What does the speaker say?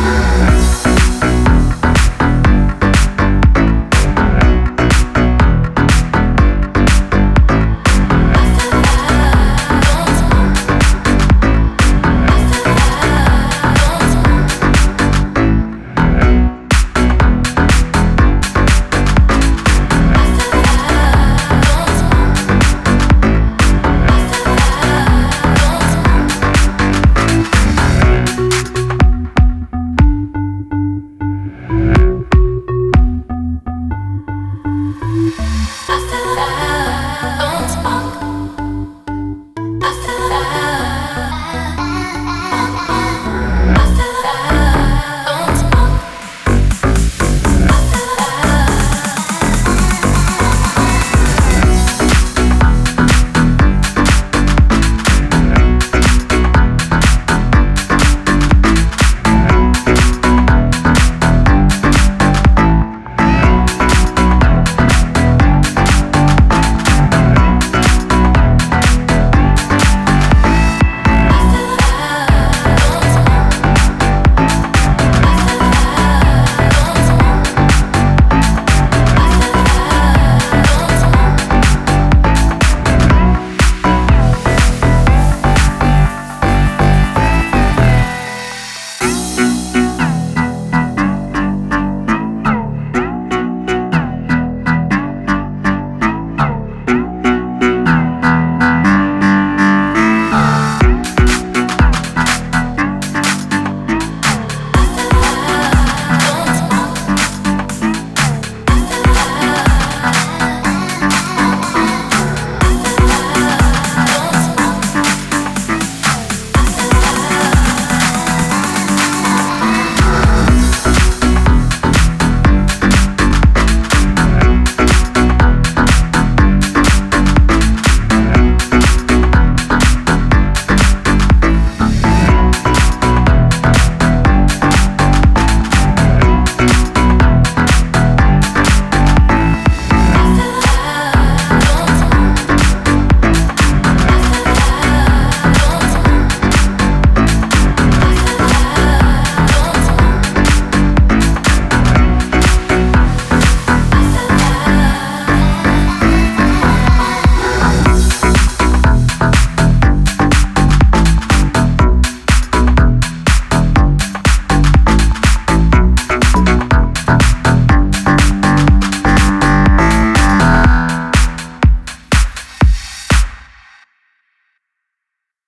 Yeah. I